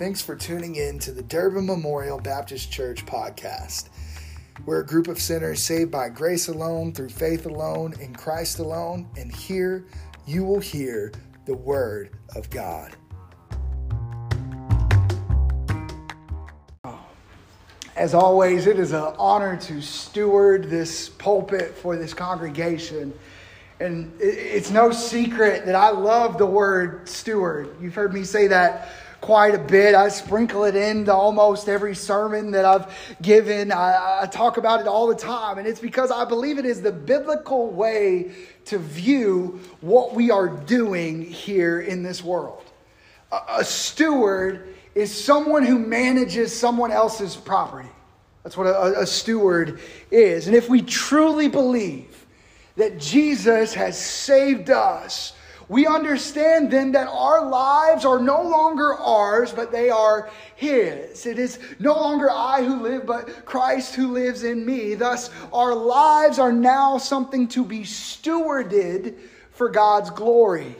Thanks for tuning in to the Durbin Memorial Baptist Church podcast. We're a group of sinners saved by grace alone, through faith alone, in Christ alone, and here you will hear the Word of God. As always, it is an honor to steward this pulpit for this congregation. And it's no secret that I love the word steward. You've heard me say that quite a bit. I sprinkle it into almost every sermon that I've given. I, I, talk about it all the time. And it's because I believe it is the biblical way to view what we are doing here in this world. A, a steward is someone who manages someone else's property. That's what a, a steward is. And if we truly believe that Jesus has saved us, we understand then that our lives are no longer ours, but they are His. It is no longer I who live, but Christ who lives in me. Thus, our lives are now something to be stewarded for God's glory.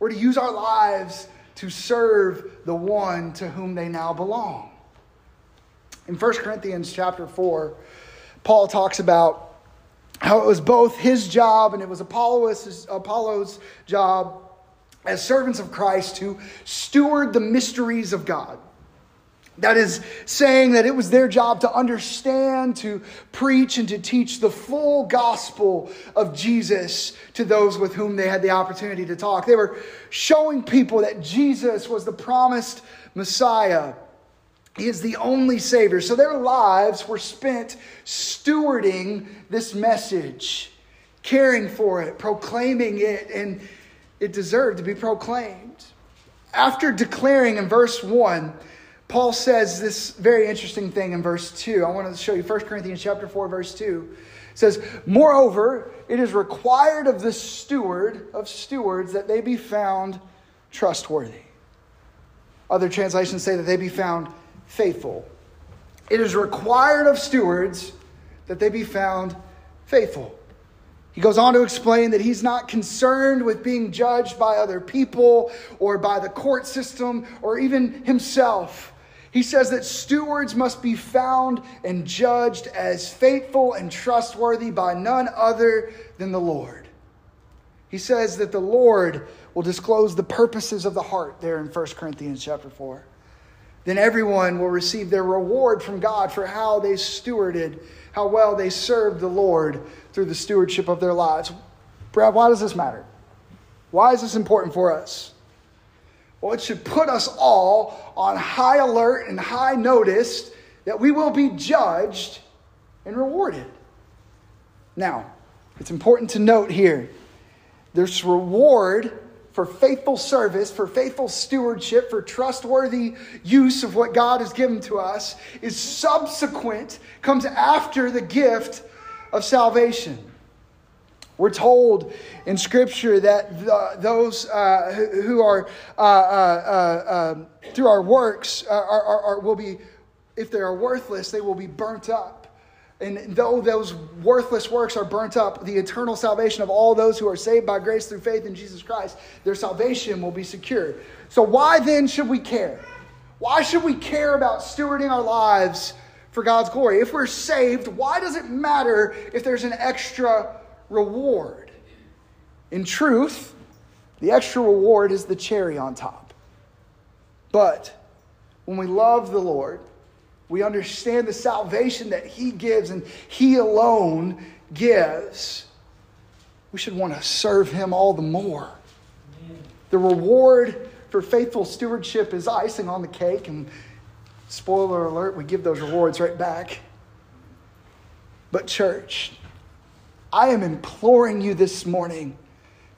We're to use our lives to serve the one to whom they now belong. In 1 Corinthians chapter 4, Paul talks about how it was both his job and it was Apollos, Apollo's job as servants of Christ to steward the mysteries of God. That is saying that it was their job to understand, to preach, and to teach the full gospel of Jesus to those with whom they had the opportunity to talk. They were showing people that Jesus was the promised Messiah he is the only Savior. So their lives were spent stewarding this message, caring for it, proclaiming it, and it deserved to be proclaimed. After declaring in verse 1, Paul says this very interesting thing in verse 2. I want to show you 1 Corinthians chapter 4, verse 2. It says, Moreover, it is required of the steward of stewards that they be found trustworthy. Other translations say that they be found faithful. It is required of stewards that they be found faithful. He goes on to explain that he's not concerned with being judged by other people or by the court system or even himself. He says that stewards must be found and judged as faithful and trustworthy by none other than the Lord. He says that the Lord will disclose the purposes of the heart there in 1 Corinthians chapter 4 then everyone will receive their reward from God for how they stewarded, how well they served the Lord through the stewardship of their lives. Brad, why does this matter? Why is this important for us? Well, it should put us all on high alert and high notice that we will be judged and rewarded. Now, it's important to note here this reward for faithful service, for faithful stewardship, for trustworthy use of what God has given to us is subsequent, comes after the gift of salvation. We're told in Scripture that the, those uh, who, are, uh, uh, uh um, through our works, uh, are, are, are, will be, if they are worthless, they will be burnt up. And though those worthless works are burnt up, the eternal salvation of all those who are saved by grace through faith in Jesus Christ, their salvation will be secured. So, why then should we care? Why should we care about stewarding our lives for God's glory? If we're saved, why does it matter if there's an extra reward? In truth, the extra reward is the cherry on top. But when we love the Lord, we understand the salvation that He gives and He alone gives. We should want to serve Him all the more. The reward for faithful stewardship is icing on the cake, and spoiler alert, we give those rewards right back. But, church, I am imploring you this morning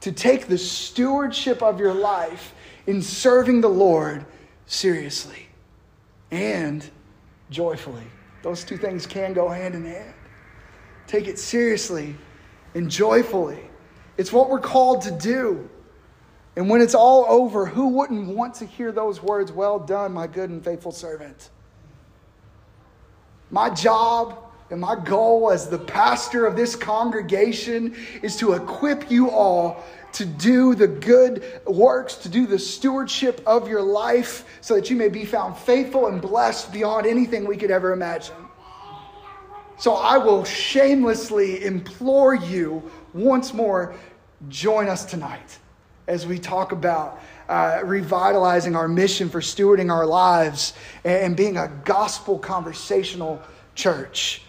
to take the stewardship of your life in serving the Lord seriously and joyfully. Those two things can go hand in hand. Take it seriously and joyfully. It's what we're called to do. And when it's all over, who wouldn't want to hear those words, Well done, my good and faithful servant? My job And my goal as the pastor of this congregation is to equip you all to do the good works, to do the stewardship of your life, so that you may be found faithful and blessed beyond anything we could ever imagine. So I will shamelessly implore you once more join us tonight as we talk about uh, revitalizing our mission for stewarding our lives and being a gospel conversational church.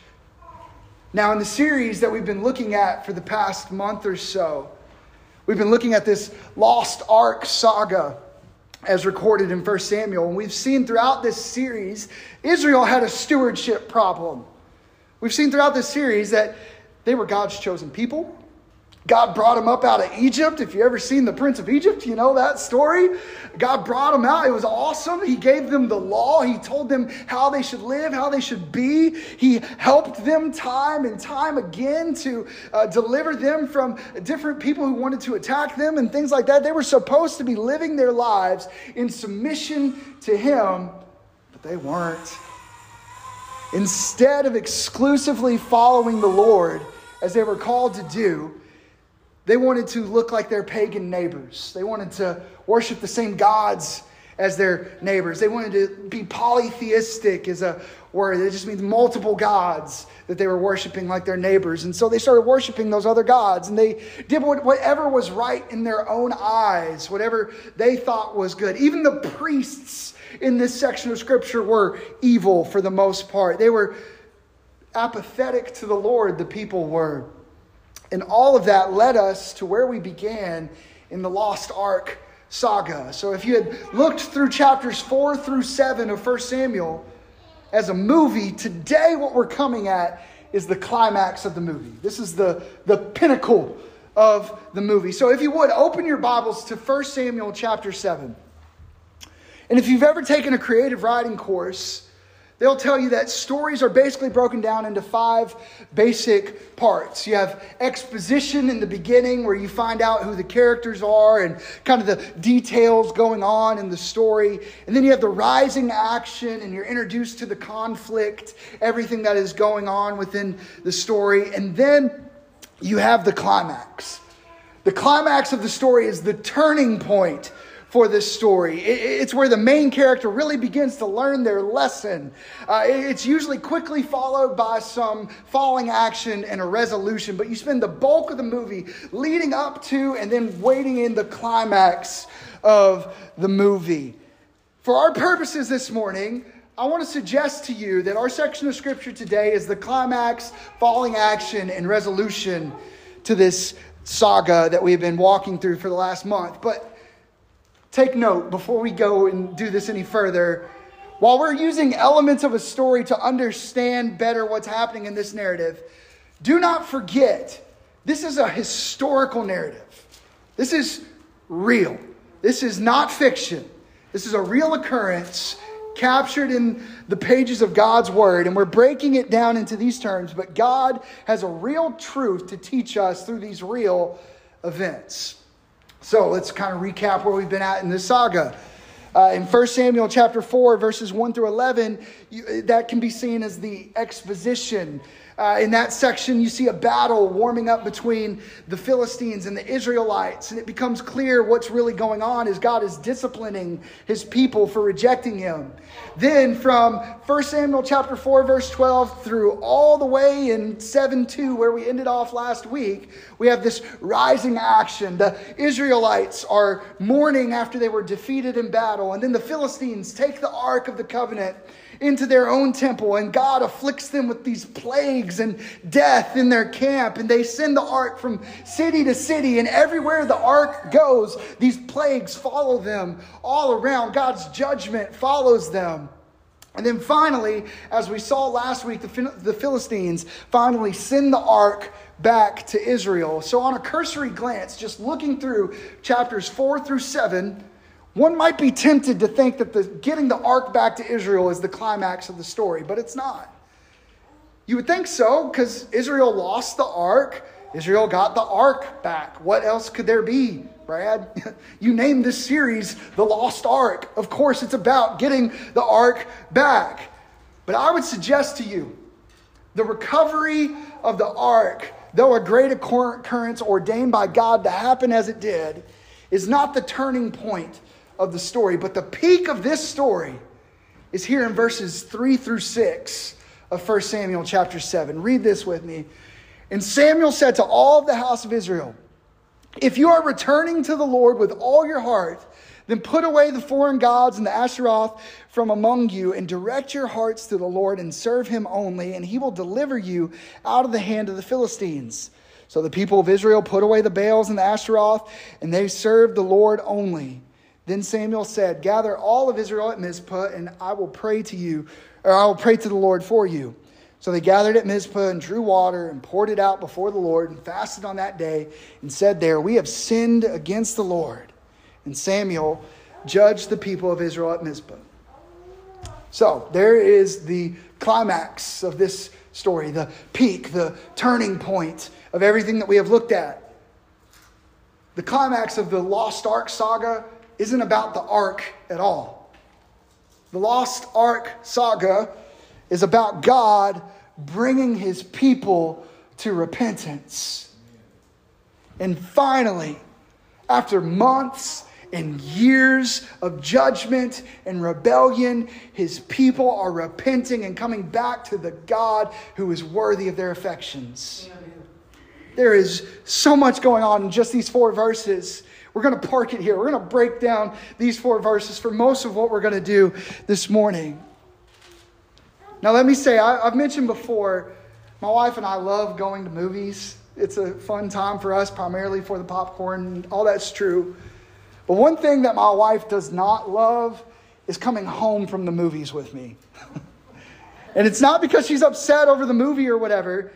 Now, in the series that we've been looking at for the past month or so, we've been looking at this Lost Ark saga as recorded in 1 Samuel. And we've seen throughout this series, Israel had a stewardship problem. We've seen throughout this series that they were God's chosen people. God brought him up out of Egypt. If you ever seen The Prince of Egypt, you know that story. God brought him out. It was awesome. He gave them the law. He told them how they should live, how they should be. He helped them time and time again to uh, deliver them from different people who wanted to attack them and things like that. They were supposed to be living their lives in submission to Him, but they weren't. Instead of exclusively following the Lord as they were called to do, they wanted to look like their pagan neighbors. They wanted to worship the same gods as their neighbors. They wanted to be polytheistic, is a word. It just means multiple gods that they were worshiping like their neighbors. And so they started worshiping those other gods. And they did whatever was right in their own eyes, whatever they thought was good. Even the priests in this section of scripture were evil for the most part. They were apathetic to the Lord, the people were. And all of that led us to where we began in the Lost Ark saga. So if you had looked through chapters 4 through 7 of 1 Samuel as a movie, today what we're coming at is the climax of the movie. This is the, the pinnacle of the movie. So if you would, open your Bibles to 1 Samuel chapter 7. And if you've ever taken a creative writing course, They'll tell you that stories are basically broken down into five basic parts. You have exposition in the beginning, where you find out who the characters are and kind of the details going on in the story. And then you have the rising action, and you're introduced to the conflict, everything that is going on within the story. And then you have the climax. The climax of the story is the turning point for this story. It's where the main character really begins to learn their lesson. Uh, it's usually quickly followed by some falling action and a resolution, but you spend the bulk of the movie leading up to and then waiting in the climax of the movie. For our purposes this morning, I want to suggest to you that our section of scripture today is the climax, falling action, and resolution to this saga that we've been walking through for the last month. But Take note before we go and do this any further. While we're using elements of a story to understand better what's happening in this narrative, do not forget this is a historical narrative. This is real. This is not fiction. This is a real occurrence captured in the pages of God's Word, and we're breaking it down into these terms, but God has a real truth to teach us through these real events. So let's kind of recap where we've been at in this saga. Uh, in 1 Samuel chapter 4, verses 1 through 11, you, that can be seen as the exposition uh, in that section, you see a battle warming up between the Philistines and the Israelites, and it becomes clear what's really going on is God is disciplining his people for rejecting him. Then, from 1 Samuel chapter 4, verse 12, through all the way in 7 2, where we ended off last week, we have this rising action. The Israelites are mourning after they were defeated in battle, and then the Philistines take the Ark of the Covenant into their own temple, and God afflicts them with these plagues and death in their camp. And they send the ark from city to city, and everywhere the ark goes, these plagues follow them all around. God's judgment follows them. And then finally, as we saw last week, the, the Philistines finally send the ark back to Israel. So, on a cursory glance, just looking through chapters 4 through 7, one might be tempted to think that the, getting the ark back to Israel is the climax of the story, but it's not. You would think so because Israel lost the ark. Israel got the ark back. What else could there be, Brad? You named this series The Lost Ark. Of course, it's about getting the ark back. But I would suggest to you The recovery of the ark, though a great occurrence ordained by God to happen as it did, is not the turning point of the story, but the peak of this story is here in verses 3 through 6 of 1 Samuel chapter 7. Read this with me. And Samuel said to all of the house of Israel, If you are returning to the Lord with all your heart, then put away the foreign gods and the Asheroth from among you, and direct your hearts to the Lord and serve him only, and he will deliver you out of the hand of the Philistines. So the people of Israel put away the Baals and the Asheroth, and they served the Lord only. Then Samuel said, Gather all of Israel at Mizpah, and I will pray to you, or I will pray to the Lord for you. So they gathered at Mizpah and drew water and poured it out before the Lord and fasted on that day and said there, We have sinned against the Lord. And Samuel judged the people of Israel at Mizpah. So there is the climax of this story, the peak, the turning point of everything that we have looked at. The climax of the Lost Ark saga isn't about the ark at all. The Lost Ark saga is about God bringing his people to repentance. And finally, after months and years of judgment and rebellion, his people are repenting and coming back to the God who is worthy of their affections. There is so much going on in just these four verses. We're going to park it here. We're going to break down these four verses for most of what we're going to do this morning. Now, let me say, I, have mentioned before, my wife and I love going to movies. It's a fun time for us, primarily for the popcorn. All that's true. But one thing that my wife does not love is coming home from the movies with me. and it's not because she's upset over the movie or whatever,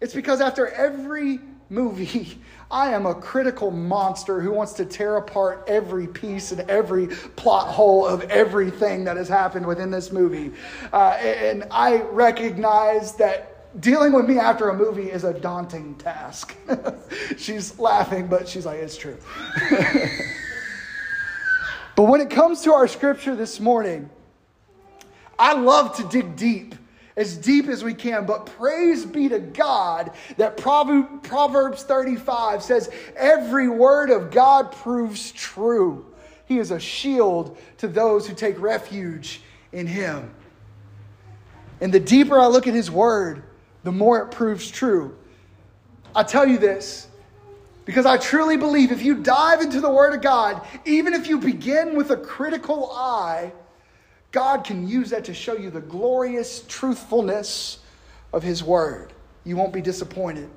it's because after every movie, I am a critical monster who wants to tear apart every piece and every plot hole of everything that has happened within this movie. Uh, and I recognize that dealing with me after a movie is a daunting task. she's laughing, but she's like, it's true. But when it comes to our scripture this morning, I love to dig deep, as deep as we can. But praise be to God that Proverbs 35 says, Every word of God proves true. He is a shield to those who take refuge in Him. And the deeper I look at His word, the more it proves true. I tell you this because I truly believe if you dive into the Word of God, even if you begin with a critical eye, God can use that to show you the glorious truthfulness of His Word. You won't be disappointed.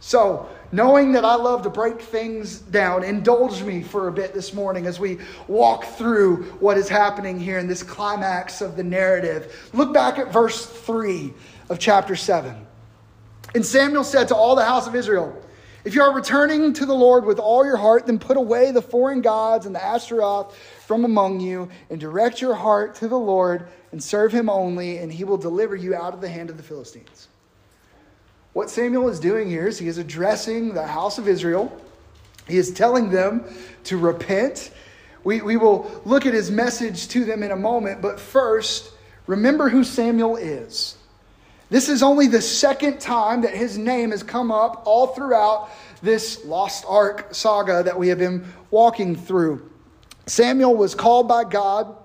So, knowing that I love to break things down, indulge me for a bit this morning as we walk through what is happening here in this climax of the narrative. Look back at verse 3 of chapter 7. And Samuel said to all the house of Israel, if you are returning to the Lord with all your heart, then put away the foreign gods and the Ashtaroth from among you, and direct your heart to the Lord and serve him only, and he will deliver you out of the hand of the Philistines. What Samuel is doing here is he is addressing the house of Israel. He is telling them to repent. We, we will look at his message to them in a moment, but first, remember who Samuel is. This is only the second time that his name has come up all throughout this Lost Ark saga that we have been walking through. Samuel was called by God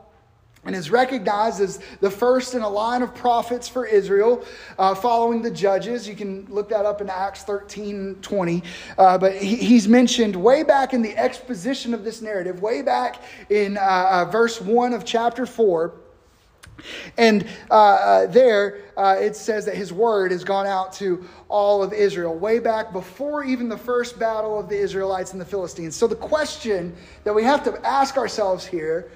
and is recognized as the first in a line of prophets for Israel uh, following the judges. You can look that up in Acts 13 20. Uh, but he, he's mentioned way back in the exposition of this narrative, way back in uh, uh verse 1 of chapter 4. And uh, uh, there uh, it says that his word has gone out to all of Israel, way back before even the first battle of the Israelites and the Philistines. So the question that we have to ask ourselves here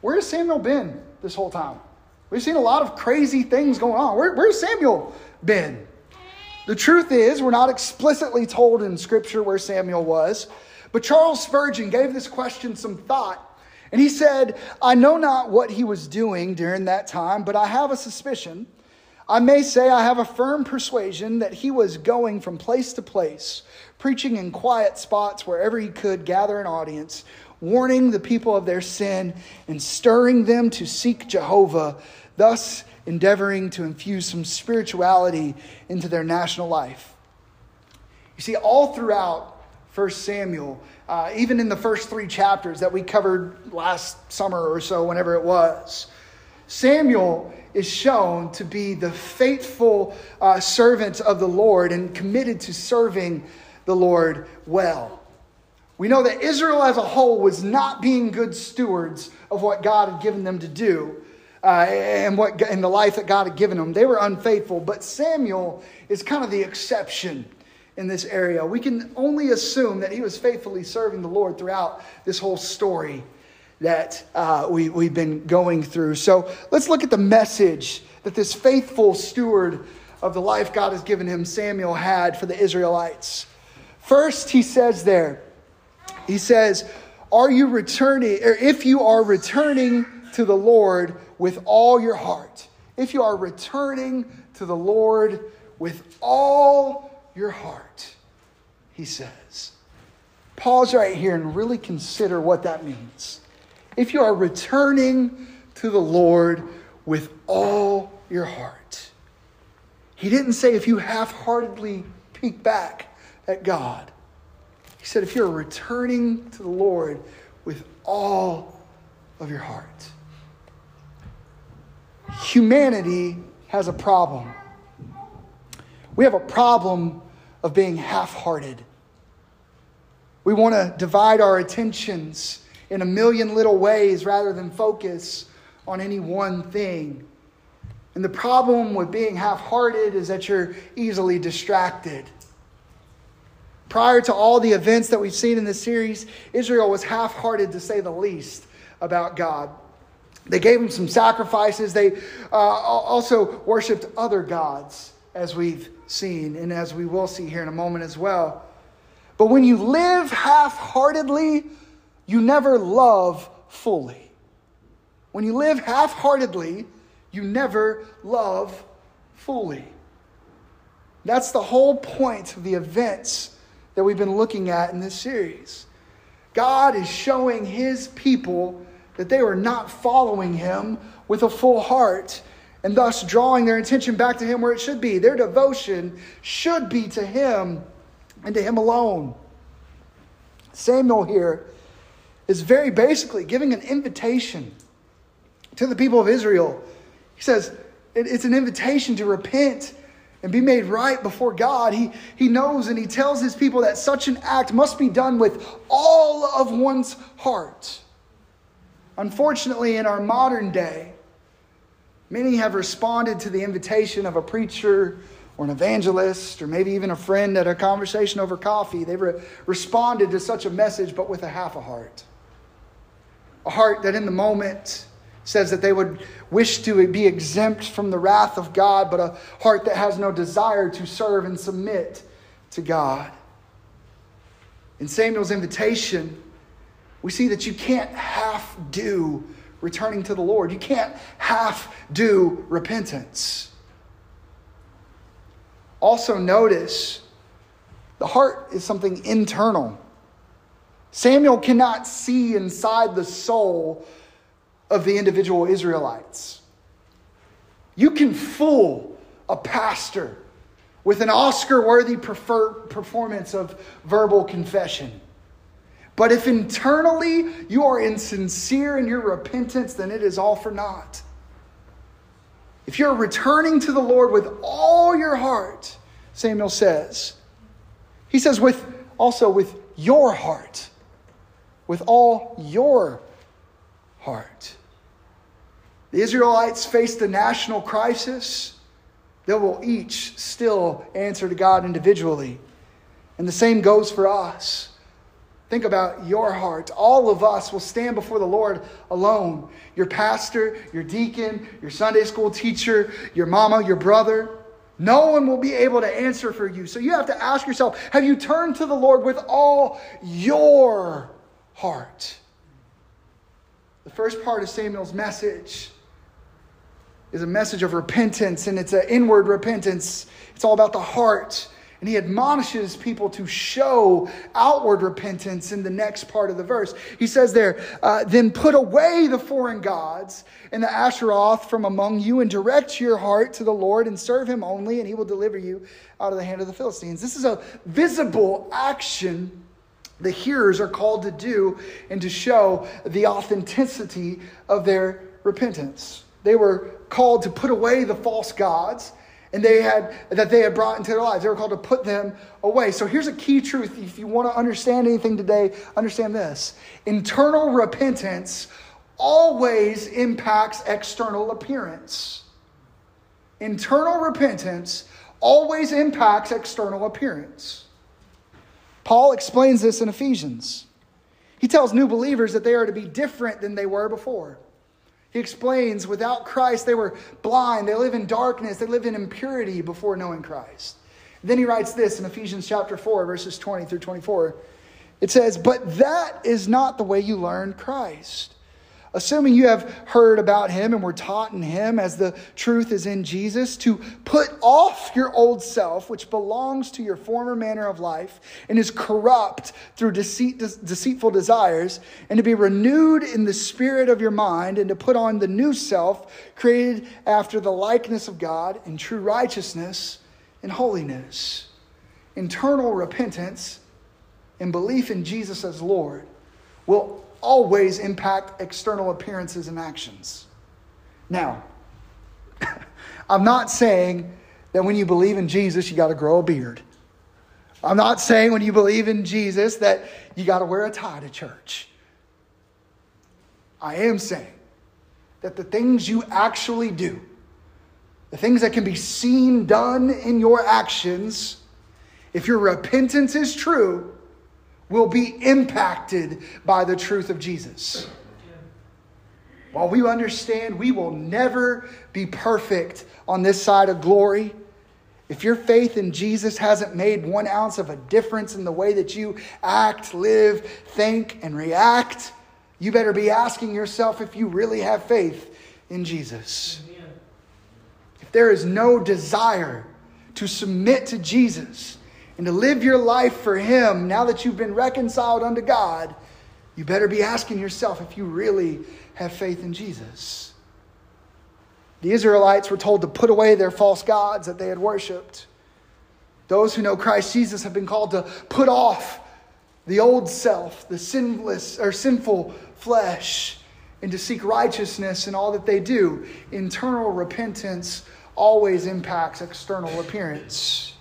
where has Samuel been this whole time? We've seen a lot of crazy things going on. Where, where's Samuel been? The truth is, we're not explicitly told in Scripture where Samuel was, but Charles Spurgeon gave this question some thought and he said, I know not what he was doing during that time, but I have a suspicion. I may say I have a firm persuasion that he was going from place to place, preaching in quiet spots wherever he could gather an audience, warning the people of their sin and stirring them to seek Jehovah, thus endeavoring to infuse some spirituality into their national life. You see, all throughout 1 Samuel, uh, even in the first three chapters that we covered last summer or so, whenever it was, Samuel is shown to be the faithful uh, servant of the Lord and committed to serving the Lord well. We know that Israel as a whole was not being good stewards of what God had given them to do uh, and what in the life that God had given them. They were unfaithful, but Samuel is kind of the exception in this area. We can only assume that he was faithfully serving the Lord throughout this whole story that uh, we, we've been going through. So let's look at the message that this faithful steward of the life God has given him, Samuel, had for the Israelites. First, he says there, he says, Are you returning, or if you are returning to the Lord with all your heart, if you are returning to the Lord with all your heart, he says. Pause right here and really consider what that means if you are returning to the Lord with all your heart. He didn't say if you half heartedly peek back at God. He said if you're returning to the Lord with all of your heart. Humanity has a problem. We have a problem of being half hearted. We want to divide our attentions in a million little ways rather than focus on any one thing. And the problem with being half hearted is that you're easily distracted. Prior to all the events that we've seen in this series, Israel was half hearted to say the least about God. They gave him some sacrifices. They uh, also worshiped other gods, as we've seen and as we will see here in a moment as well. But when you live half heartedly, you never love fully. When you live half heartedly, you never love fully. That's the whole point of the events that we've been looking at in this series. God is showing his people that they were not following him with a full heart and thus drawing their attention back to him where it should be. Their devotion should be to him and to him alone. Samuel here is very basically giving an invitation to the people of Israel. He says it's an invitation to repent and be made right before God. He, he knows and he tells his people that such an act must be done with all of one's heart. Unfortunately, in our modern day, many have responded to the invitation of a preacher or an evangelist or maybe even a friend at a conversation over coffee. They've re- responded to such a message, but with a half a heart a heart that in the moment says that they would wish to be exempt from the wrath of God, but a heart that has no desire to serve and submit to God. In Samuel's invitation, we see that you can't half do returning to the Lord. You can't half do repentance. Also, notice the heart is something internal. Samuel cannot see inside the soul of the individual Israelites. You can fool a pastor with an Oscar worthy performance of verbal confession. But if internally you are insincere in your repentance, then it is all for naught. If you're returning to the Lord with all your heart, Samuel says, he says, with also with your heart with all your heart. The Israelites faced a national crisis. They will each still answer to God individually. And the same goes for us. Think about your heart. All of us will stand before the Lord alone. Your pastor, your deacon, your Sunday school teacher, your mama, your brother. No one will be able to answer for you. So you have to ask yourself have you turned to the Lord with all your heart. The first part of Samuel's message is a message of repentance, and it's an inward repentance. It's all about the heart. And he admonishes people to show outward repentance in the next part of the verse. He says there, uh, then put away the foreign gods and the Asheroth from among you and direct your heart to the Lord and serve him only, and he will deliver you out of the hand of the Philistines. This is a visible action the hearers are called to do and to show the authenticity of their repentance. They were called to put away the false gods and they had that they had brought into their lives. They were called to put them away. So here's a key truth. If you want to understand anything today, understand this. Internal repentance always impacts external appearance. Internal repentance always impacts external appearance. Paul explains this in Ephesians. He tells new believers that they are to be different than they were before. He explains without Christ, they were blind, they live in darkness, they live in impurity before knowing Christ. Then he writes this in Ephesians chapter 4, verses 20 through 24. It says, But that is not the way you learn Christ assuming you have heard about him and were taught in him as the truth is in Jesus, to put off your old self, which belongs to your former manner of life and is corrupt through deceit, deceitful desires, and to be renewed in the spirit of your mind, and to put on the new self, created after the likeness of God in true righteousness and holiness. Internal repentance and belief in Jesus as Lord will always impact external appearances and actions. Now, I'm not saying that when you believe in Jesus, you got to grow a beard. I'm not saying when you believe in Jesus that you got to wear a tie to church. I am saying that the things you actually do, the things that can be seen done in your actions, if your repentance is true, will be impacted by the truth of Jesus. While we understand we will never be perfect on this side of glory, if your faith in Jesus hasn't made one ounce of a difference in the way that you act, live, think, and react, you better be asking yourself if you really have faith in Jesus. If there is no desire to submit to Jesus, and to live your life for Him now that you've been reconciled unto God, you better be asking yourself if you really have faith in Jesus. The Israelites were told to put away their false gods that they had worshiped. Those who know Christ Jesus have been called to put off the old self, the sinless or sinful flesh, and to seek righteousness in all that they do. Internal repentance always impacts external appearance.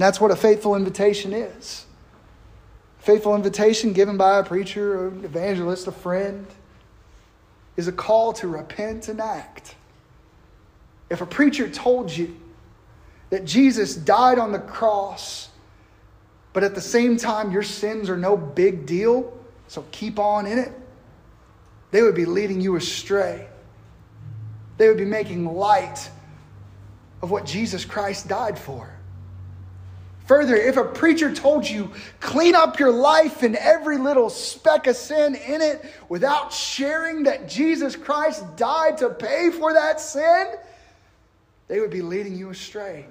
And that's what a faithful invitation is. A faithful invitation given by a preacher, an evangelist, a friend, is a call to repent and act. If a preacher told you that Jesus died on the cross, but at the same time your sins are no big deal, so keep on in it, they would be leading you astray. They would be making light of what Jesus Christ died for. Further, if a preacher told you, clean up your life and every little speck of sin in it without sharing that Jesus Christ died to pay for that sin, they would be leading you astray,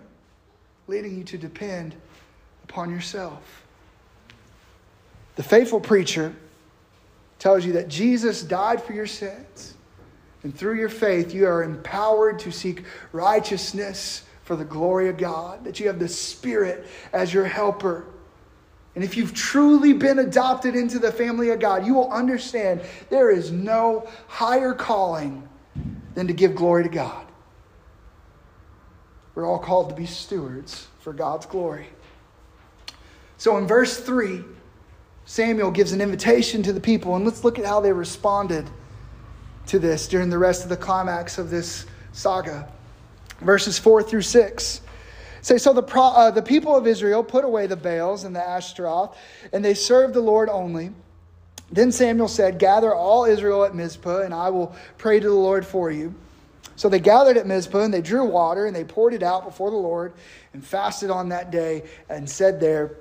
leading you to depend upon yourself. The faithful preacher tells you that Jesus died for your sins, and through your faith, you are empowered to seek righteousness for the glory of God, that you have the Spirit as your helper. And if you've truly been adopted into the family of God, you will understand there is no higher calling than to give glory to God. We're all called to be stewards for God's glory. So in verse 3, Samuel gives an invitation to the people, and let's look at how they responded to this during the rest of the climax of this saga verses 4 through 6. Say, so the, pro, uh, the people of Israel put away the Baals and the Ashtaroth, and they served the Lord only. Then Samuel said, Gather all Israel at Mizpah, and I will pray to the Lord for you. So they gathered at Mizpah, and they drew water, and they poured it out before the Lord, and fasted on that day, and said there,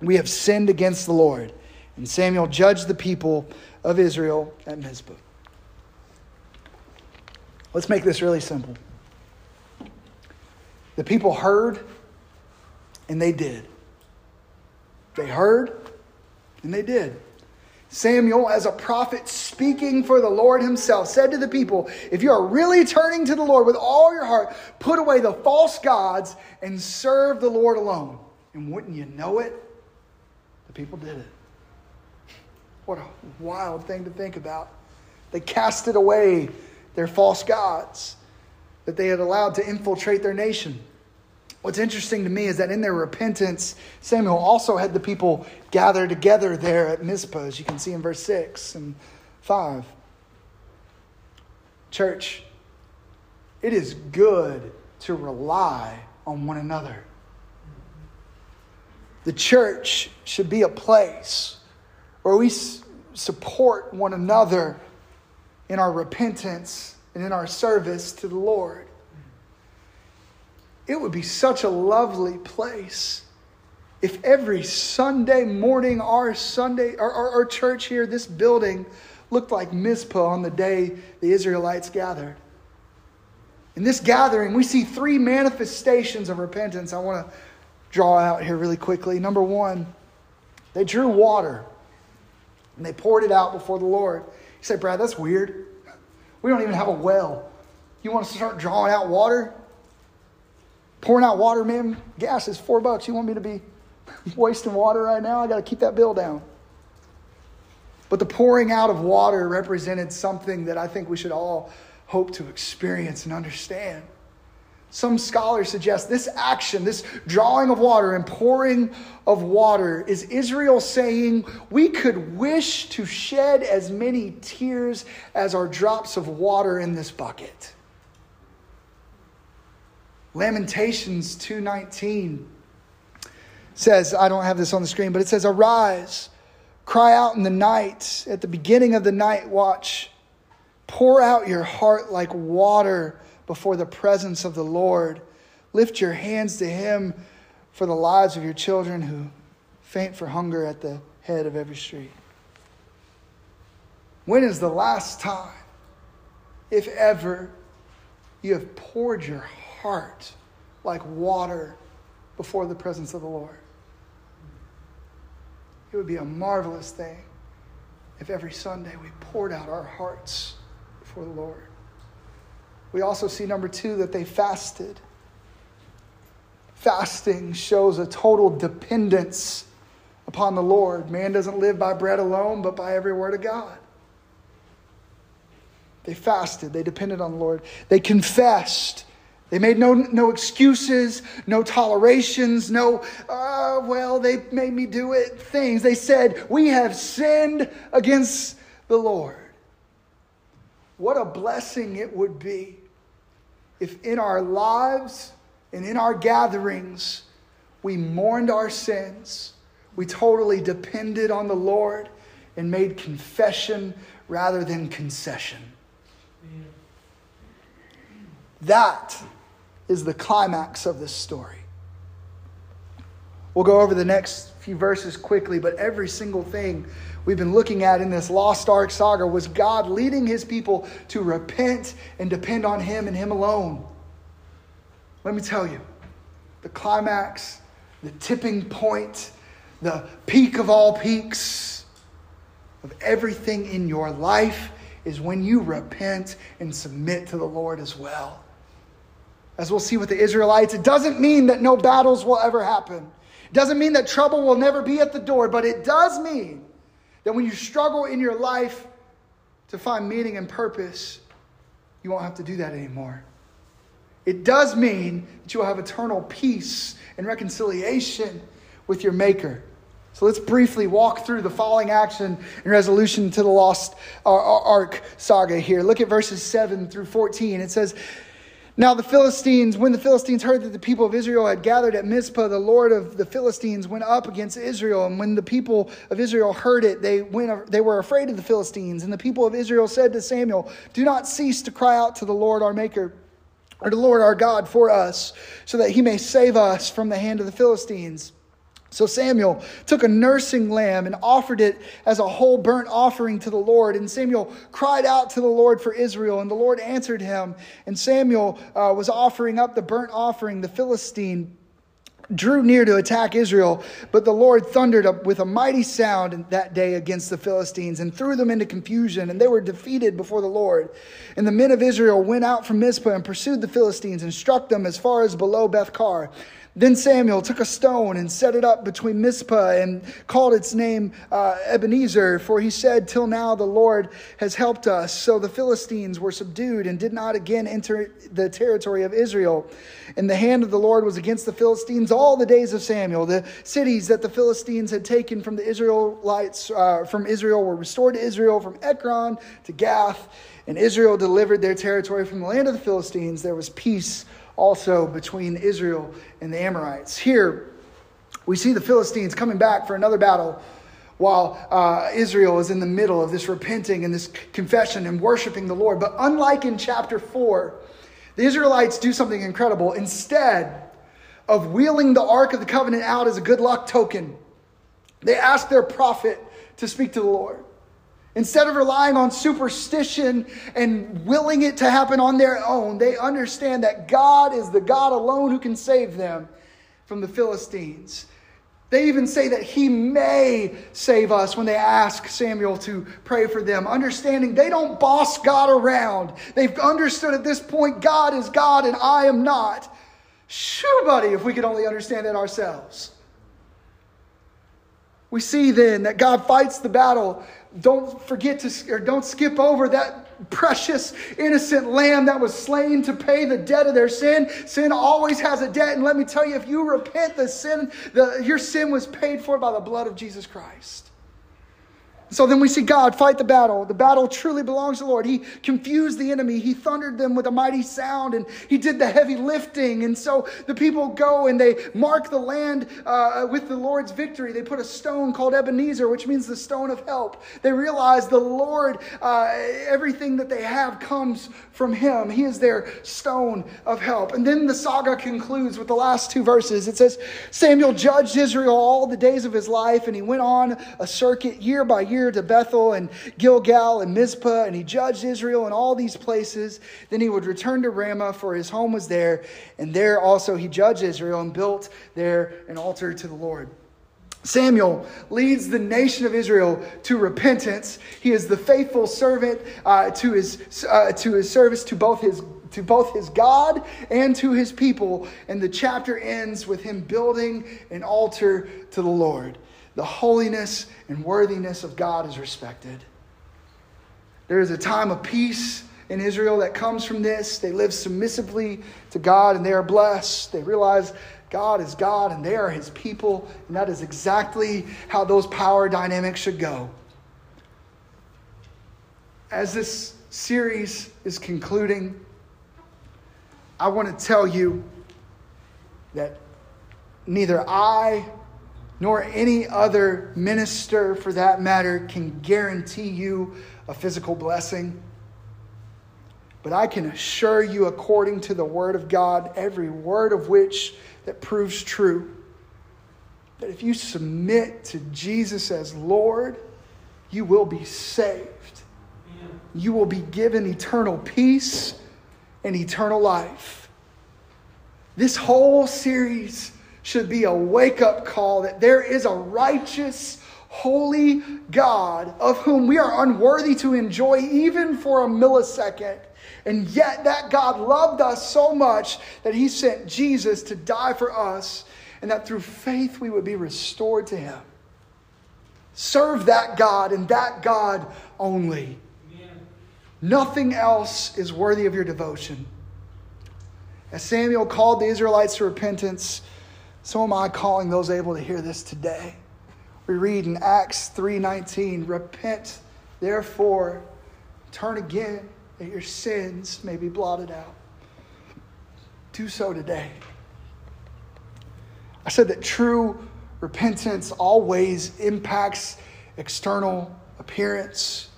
We have sinned against the Lord. And Samuel judged the people of Israel at Mizpah. Let's make this really simple. The people heard And they did. They heard, and they did. Samuel, as a prophet speaking for the Lord himself, said to the people, If you are really turning to the Lord with all your heart, put away the false gods and serve the Lord alone. And wouldn't you know it? The people did it. What a wild thing to think about. They casted away their false gods that they had allowed to infiltrate their nation. What's interesting to me is that in their repentance, Samuel also had the people gather together there at Mizpah, as you can see in verse 6 and 5. Church, it is good to rely on one another. The church should be a place where we support one another in our repentance and in our service to the Lord. It would be such a lovely place if every Sunday morning our Sunday our, our, our, church here, this building, looked like Mizpah on the day the Israelites gathered. In this gathering, we see three manifestations of repentance I want to draw out here really quickly. Number one, they drew water and they poured it out before the Lord. You say, Brad, that's weird. We don't even have a well. You want us to start drawing out water? Pouring out water, man, gas is four bucks. You want me to be wasting water right now? I got to keep that bill down. But the pouring out of water represented something that I think we should all hope to experience and understand. Some scholars suggest this action, this drawing of water and pouring of water, is Israel saying, We could wish to shed as many tears as are drops of water in this bucket. Lamentations 2:19 says, I don't have this on the screen, but it says, Arise, cry out in the night, at the beginning of the night watch, pour out your heart like water before the presence of the Lord. Lift your hands to Him for the lives of your children who faint for hunger at the head of every street. When is the last time, if ever, you have poured your heart like water before the presence of the Lord? It would be a marvelous thing if every Sunday we poured out our hearts before the Lord. We also see, number two, that they fasted. Fasting shows a total dependence upon the Lord. Man doesn't live by bread alone, but by every word of God. They fasted, they depended on the Lord. They confessed. They made no, no excuses, no tolerations, no, uh, well, they made me do it things. They said, We have sinned against the Lord. What a blessing it would be if in our lives and in our gatherings we mourned our sins, we totally depended on the Lord and made confession rather than concession. That is the climax of this story. We'll go over the next few verses quickly, but every single thing we've been looking at in this Lost Ark saga was God leading his people to repent and depend on him and him alone. Let me tell you, the climax, the tipping point, the peak of all peaks of everything in your life is when you repent and submit to the Lord as well. As we'll see with the Israelites, it doesn't mean that no battles will ever happen. It doesn't mean that trouble will never be at the door, but it does mean that when you struggle in your life to find meaning and purpose, you won't have to do that anymore. It does mean that you will have eternal peace and reconciliation with your Maker. So let's briefly walk through the following action and resolution to the Lost uh, Ark saga here. Look at verses 7 through 14. It says, now, the Philistines, when the Philistines heard that the people of Israel had gathered at Mizpah, the Lord of the Philistines went up against Israel. And when the people of Israel heard it, they, went, they were afraid of the Philistines. And the people of Israel said to Samuel, Do not cease to cry out to the Lord our Maker, or to the Lord our God for us, so that he may save us from the hand of the Philistines. So Samuel took a nursing lamb and offered it as a whole burnt offering to the Lord. And Samuel cried out to the Lord for Israel, and the Lord answered him. And Samuel uh, was offering up the burnt offering. The Philistine drew near to attack Israel, but the Lord thundered up with a mighty sound that day against the Philistines and threw them into confusion, and they were defeated before the Lord. And the men of Israel went out from Mizpah and pursued the Philistines and struck them as far as below Beth-car. Then Samuel took a stone and set it up between Mizpah and called its name uh, Ebenezer, for he said, Till now the Lord has helped us. So the Philistines were subdued and did not again enter the territory of Israel. And the hand of the Lord was against the Philistines all the days of Samuel. The cities that the Philistines had taken from the Israelites, uh, from Israel, were restored to Israel from Ekron to Gath. And Israel delivered their territory from the land of the Philistines. There was peace also between Israel and the Amorites. Here, we see the Philistines coming back for another battle while uh, Israel is in the middle of this repenting and this confession and worshiping the Lord. But unlike in chapter 4, the Israelites do something incredible. Instead of wheeling the Ark of the Covenant out as a good luck token, they ask their prophet to speak to the Lord. Instead of relying on superstition and willing it to happen on their own, they understand that God is the God alone who can save them from the Philistines. They even say that he may save us when they ask Samuel to pray for them, understanding they don't boss God around. They've understood at this point God is God and I am not. Shoo, buddy, if we could only understand that ourselves. We see then that God fights the battle don't forget to, or don't skip over that precious, innocent lamb that was slain to pay the debt of their sin. Sin always has a debt. And let me tell you, if you repent, the sin, the, your sin was paid for by the blood of Jesus Christ. So then we see God fight the battle. The battle truly belongs to the Lord. He confused the enemy. He thundered them with a mighty sound and he did the heavy lifting. And so the people go and they mark the land uh, with the Lord's victory. They put a stone called Ebenezer, which means the stone of help. They realize the Lord, uh, everything that they have comes from him. He is their stone of help. And then the saga concludes with the last two verses. It says, Samuel judged Israel all the days of his life and he went on a circuit year by year to Bethel and Gilgal and Mizpah, and he judged Israel in all these places. Then he would return to Ramah, for his home was there, and there also he judged Israel and built there an altar to the Lord. Samuel leads the nation of Israel to repentance. He is the faithful servant uh, to, his, uh, to his service to both his, to both his God and to his people. And the chapter ends with him building an altar to the Lord the holiness and worthiness of God is respected. There is a time of peace in Israel that comes from this. They live submissively to God and they are blessed. They realize God is God and they are his people, and that is exactly how those power dynamics should go. As this series is concluding, I want to tell you that neither I nor any other minister for that matter can guarantee you a physical blessing. But I can assure you, according to the Word of God, every word of which that proves true, that if you submit to Jesus as Lord, you will be saved. You will be given eternal peace and eternal life. This whole series should be a wake up call that there is a righteous, holy God of whom we are unworthy to enjoy even for a millisecond. And yet, that God loved us so much that he sent Jesus to die for us, and that through faith we would be restored to him. Serve that God and that God only. Amen. Nothing else is worthy of your devotion. As Samuel called the Israelites to repentance, so am I calling those able to hear this today. We read in Acts 3:19, "Repent, therefore, turn again, that your sins may be blotted out." Do so today. I said that true repentance always impacts external appearance.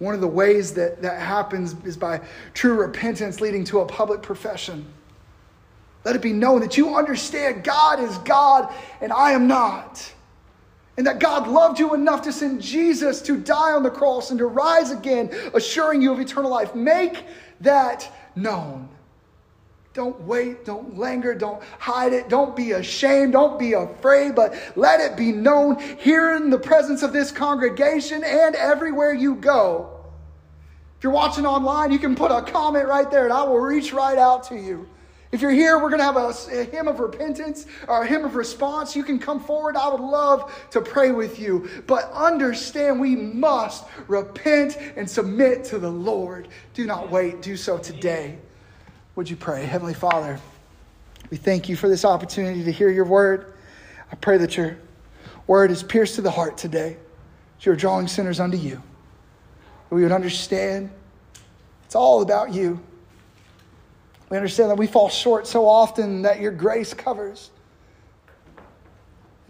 One of the ways that that happens is by true repentance leading to a public profession. Let it be known that you understand God is God and I am not. And that God loved you enough to send Jesus to die on the cross and to rise again, assuring you of eternal life. Make that known. Don't wait, don't linger, don't hide it, don't be ashamed, don't be afraid, but let it be known here in the presence of this congregation and everywhere you go. If you're watching online, you can put a comment right there and I will reach right out to you. If you're here, we're going to have a, a, hymn of repentance or a hymn of response. You can come forward. I would love to pray with you. But understand we must repent and submit to the Lord. Do not wait. Do so today. Would you pray? Heavenly Father, we thank you for this opportunity to hear your word. I pray that your word is pierced to the heart today. That you're drawing sinners unto you. We would understand it's all about you. We understand that we fall short so often that your grace covers.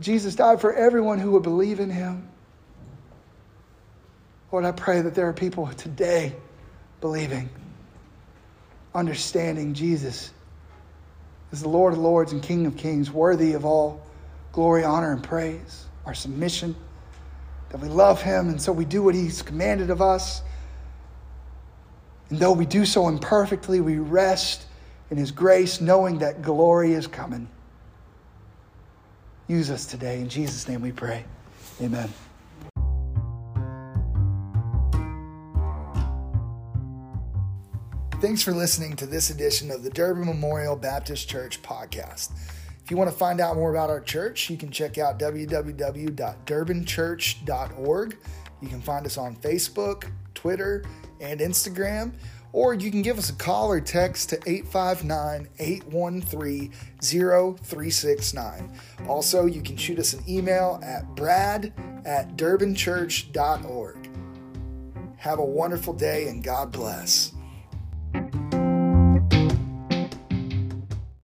Jesus died for everyone who would believe in him. Lord, I pray that there are people today believing understanding Jesus is the Lord of Lords and King of Kings, worthy of all glory, honor, and praise, our submission, that we love Him, and so we do what He's commanded of us. And though we do so imperfectly, we rest in His grace, knowing that glory is coming. Use us today. In Jesus' name we pray. Amen. Thanks for listening to this edition of the Durbin Memorial Baptist Church podcast. If you want to find out more about our church, you can check out www.durbinchurch.org. You can find us on Facebook, Twitter, and Instagram, or you can give us a call or text to 859 813 0369. Also, you can shoot us an email at brad at durbinchurch.org. Have a wonderful day and God bless.